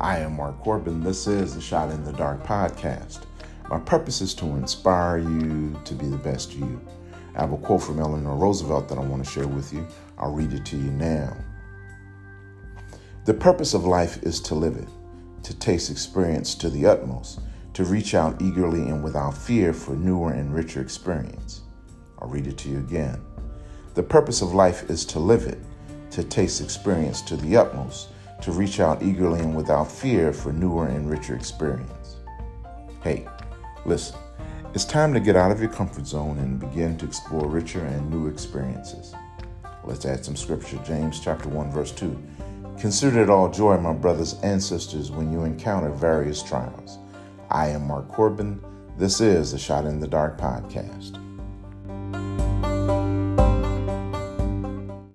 I am Mark Corbin. This is the Shot in the Dark podcast. My purpose is to inspire you to be the best you. I have a quote from Eleanor Roosevelt that I want to share with you. I'll read it to you now. The purpose of life is to live it, to taste experience to the utmost, to reach out eagerly and without fear for newer and richer experience. I'll read it to you again. The purpose of life is to live it, to taste experience to the utmost, to reach out eagerly and without fear for newer and richer experience. Hey, listen, it's time to get out of your comfort zone and begin to explore richer and new experiences. Let's add some scripture. James chapter 1 verse 2. Consider it all joy, my brothers and sisters, when you encounter various trials. I am Mark Corbin. This is the Shot in the Dark podcast.